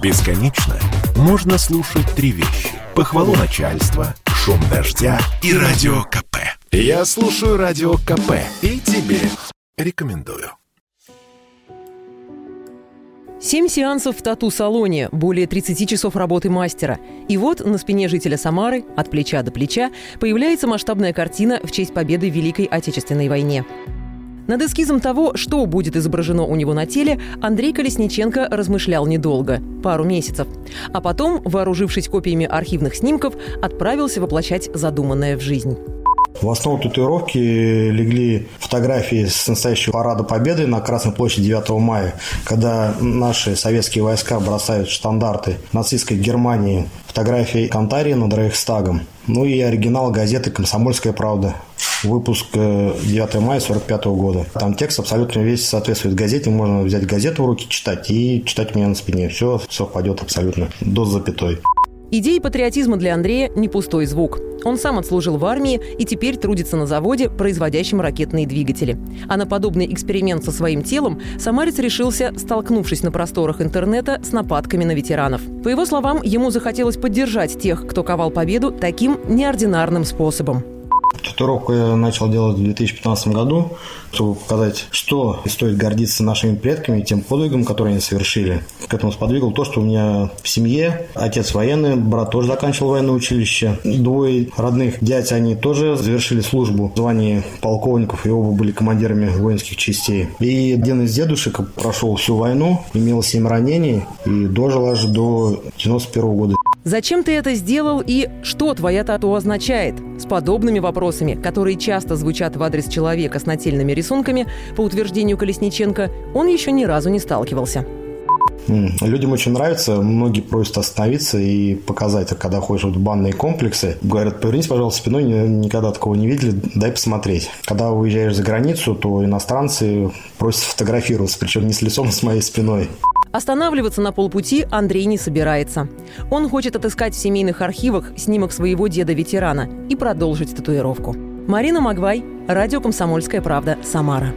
Бесконечно можно слушать три вещи. Похвалу начальства, шум дождя и радио КП. Я слушаю радио КП и тебе рекомендую. Семь сеансов в тату-салоне, более 30 часов работы мастера. И вот на спине жителя Самары, от плеча до плеча, появляется масштабная картина в честь победы в Великой Отечественной войне. Над эскизом того, что будет изображено у него на теле, Андрей Колесниченко размышлял недолго – пару месяцев. А потом, вооружившись копиями архивных снимков, отправился воплощать задуманное в жизнь. В основу татуировки легли фотографии с настоящего парада Победы на Красной площади 9 мая, когда наши советские войска бросают штандарты нацистской Германии, фотографии Кантарии над Рейхстагом, ну и оригинал газеты «Комсомольская правда», выпуск 9 э, мая 45 года. Там текст абсолютно весь соответствует газете. Можно взять газету в руки, читать и читать у меня на спине. Все совпадет абсолютно до запятой. Идея патриотизма для Андрея – не пустой звук. Он сам отслужил в армии и теперь трудится на заводе, производящем ракетные двигатели. А на подобный эксперимент со своим телом Самарец решился, столкнувшись на просторах интернета с нападками на ветеранов. По его словам, ему захотелось поддержать тех, кто ковал победу таким неординарным способом. Татуировку я начал делать в 2015 году, чтобы показать, что стоит гордиться нашими предками, тем подвигом, который они совершили. К этому сподвигал то, что у меня в семье отец военный, брат тоже заканчивал военное училище. Двое родных дядь, они тоже завершили службу в звании полковников, и оба были командирами воинских частей. И один из дедушек прошел всю войну, имел семь ранений и дожил аж до 91 года. Зачем ты это сделал и что твоя тату означает? С подобными вопросами, которые часто звучат в адрес человека с нательными рисунками, по утверждению Колесниченко, он еще ни разу не сталкивался. Людям очень нравится, многие просят остановиться и показать, когда ходишь в банные комплексы. Говорят, повернись, пожалуйста, спиной, никогда такого не видели, дай посмотреть. Когда уезжаешь за границу, то иностранцы просят сфотографироваться, причем не с лицом, а с моей спиной. Останавливаться на полпути Андрей не собирается. Он хочет отыскать в семейных архивах снимок своего деда-ветерана и продолжить татуировку. Марина Магвай, радио «Комсомольская правда», Самара.